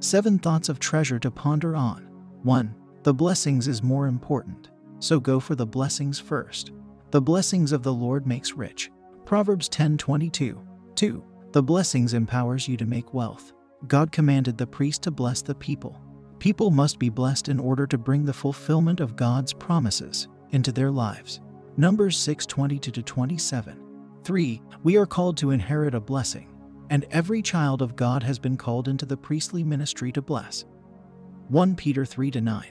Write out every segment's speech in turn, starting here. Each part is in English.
Seven thoughts of treasure to ponder on. 1. The blessings is more important, so go for the blessings first. The blessings of the Lord makes rich. Proverbs 10:22. 2. The blessings empowers you to make wealth. God commanded the priest to bless the people. People must be blessed in order to bring the fulfillment of God's promises into their lives. Numbers 6:22 to 27. 3. We are called to inherit a blessing, and every child of God has been called into the priestly ministry to bless. 1 Peter 3 to 9.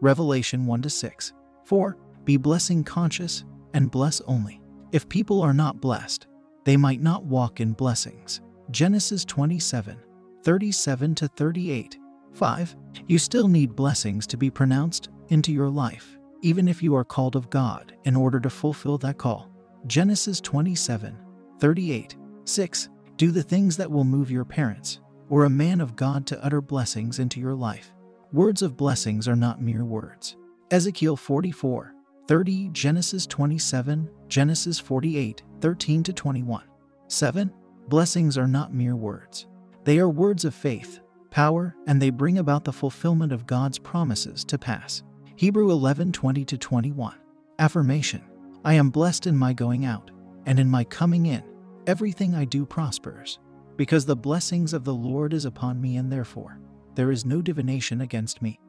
Revelation 1 to 6. 4. Be blessing conscious and bless only. If people are not blessed, they might not walk in blessings. Genesis 27 37 to 38. 5. You still need blessings to be pronounced into your life, even if you are called of God, in order to fulfill that call. Genesis 27 38. 6. Do the things that will move your parents or a man of God to utter blessings into your life. Words of blessings are not mere words. Ezekiel 44 30, Genesis 27, Genesis 48 13 to 21. 7. Blessings are not mere words. They are words of faith, power, and they bring about the fulfillment of God's promises to pass. Hebrew 11 20 to 21. Affirmation I am blessed in my going out, and in my coming in. Everything I do prospers, because the blessings of the Lord is upon me, and therefore there is no divination against me.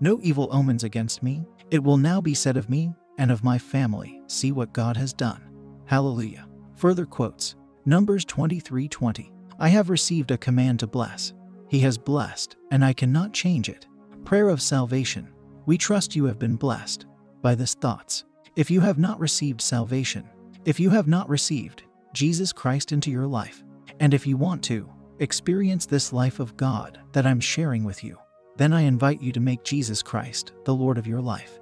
No evil omens against me. It will now be said of me and of my family, see what God has done. Hallelujah. Further quotes Numbers 23 20. I have received a command to bless. He has blessed, and I cannot change it. Prayer of salvation. We trust you have been blessed by this thoughts. If you have not received salvation, if you have not received Jesus Christ into your life, and if you want to experience this life of God that I'm sharing with you, then I invite you to make Jesus Christ the Lord of your life.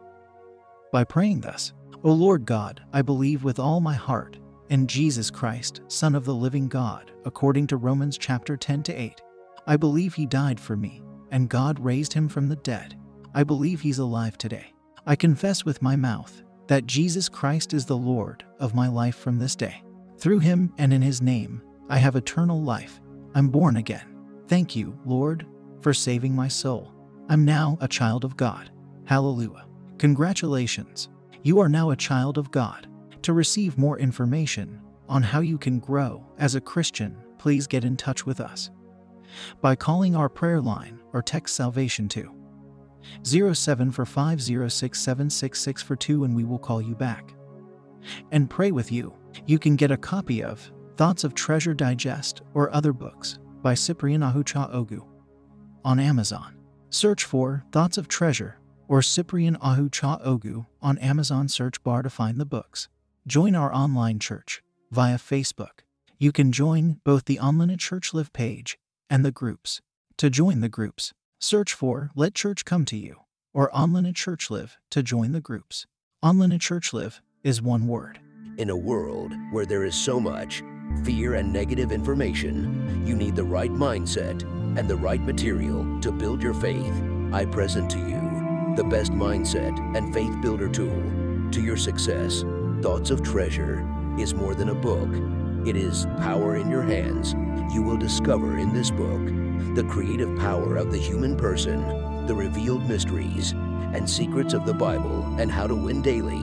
By praying thus, O Lord God, I believe with all my heart in Jesus Christ, Son of the living God, according to Romans chapter 10 to 8. I believe he died for me, and God raised him from the dead. I believe he's alive today. I confess with my mouth that Jesus Christ is the Lord of my life from this day. Through him and in his name, I have eternal life. I'm born again. Thank you, Lord, for saving my soul. I'm now a child of God. Hallelujah. Congratulations. You are now a child of God. To receive more information on how you can grow as a Christian, please get in touch with us by calling our prayer line or text salvation to 07 for 506 for 2 and we will call you back and pray with you. You can get a copy of Thoughts of Treasure Digest or other books by Cyprian Ahucha Ogu on Amazon. Search for Thoughts of Treasure or Cyprian Ahucha Ogu on Amazon search bar to find the books. Join our online church via Facebook. You can join both the Online Church Live page and the groups. To join the groups, search for Let Church Come to You or Online Church Live to join the groups. Online Church Live is one word. In a world where there is so much fear and negative information, you need the right mindset and the right material to build your faith. I present to you the best mindset and faith builder tool to your success. Thoughts of Treasure is more than a book, it is power in your hands. You will discover in this book the creative power of the human person, the revealed mysteries and secrets of the Bible, and how to win daily